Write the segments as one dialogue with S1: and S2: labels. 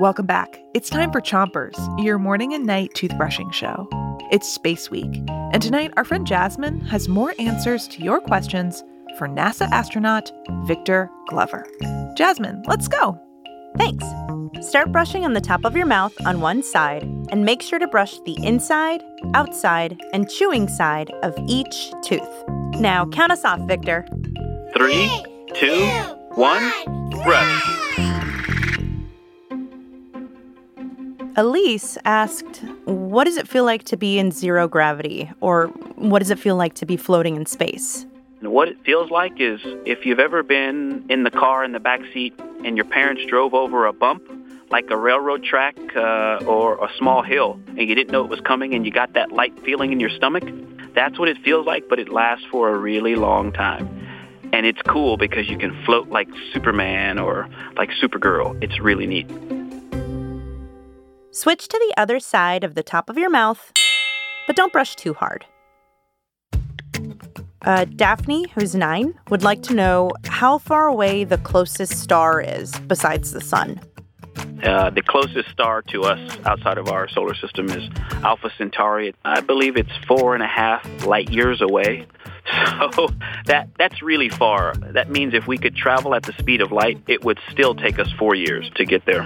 S1: Welcome back. It's time for Chompers, your morning and night toothbrushing show. It's Space Week, and tonight our friend Jasmine has more answers to your questions for NASA astronaut Victor Glover. Jasmine, let's go.
S2: Thanks. Start brushing on the top of your mouth on one side and make sure to brush the inside, outside, and chewing side of each tooth. Now count us off, Victor.
S3: Three, two, one, brush.
S2: Elise asked, What does it feel like to be in zero gravity? Or what does it feel like to be floating in space?
S3: What it feels like is if you've ever been in the car in the back seat and your parents drove over a bump, like a railroad track uh, or a small hill, and you didn't know it was coming and you got that light feeling in your stomach, that's what it feels like, but it lasts for a really long time. And it's cool because you can float like Superman or like Supergirl. It's really neat.
S2: Switch to the other side of the top of your mouth, but don't brush too hard. Uh, Daphne, who's nine, would like to know how far away the closest star is besides the sun.
S3: Uh, the closest star to us outside of our solar system is Alpha Centauri. I believe it's four and a half light years away. So that that's really far. That means if we could travel at the speed of light, it would still take us four years to get there.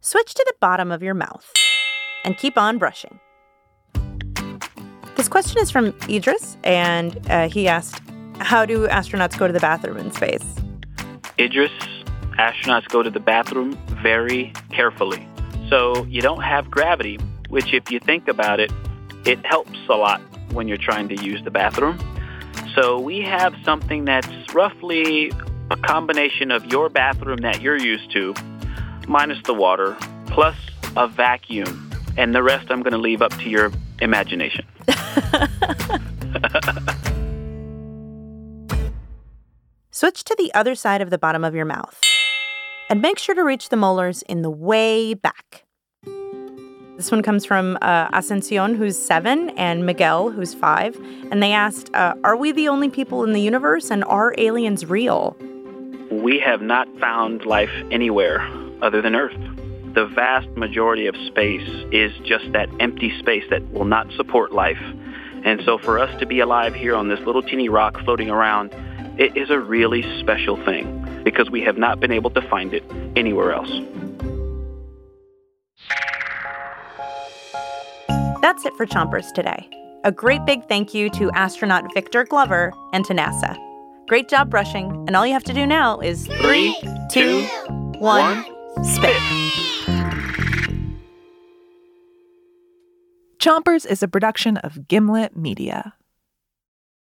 S2: Switch to the bottom of your mouth and keep on brushing. This question is from Idris, and uh, he asked, How do astronauts go to the bathroom in space?
S3: Idris, astronauts go to the bathroom very carefully. So you don't have gravity, which, if you think about it, it helps a lot when you're trying to use the bathroom. So we have something that's roughly a combination of your bathroom that you're used to, minus the water, plus a vacuum. And the rest I'm going to leave up to your imagination.
S2: Switch to the other side of the bottom of your mouth. And make sure to reach the molars in the way back. This one comes from uh, Ascension, who's seven, and Miguel, who's five. And they asked, uh, Are we the only people in the universe, and are aliens real?
S3: We have not found life anywhere other than Earth. The vast majority of space is just that empty space that will not support life. And so for us to be alive here on this little teeny rock floating around, it is a really special thing because we have not been able to find it anywhere else.
S2: That's it for Chompers today. A great big thank you to astronaut Victor Glover and to NASA. Great job brushing, and all you have to do now is
S3: Three, two,
S2: one, spit.
S1: Chompers is a production of Gimlet Media.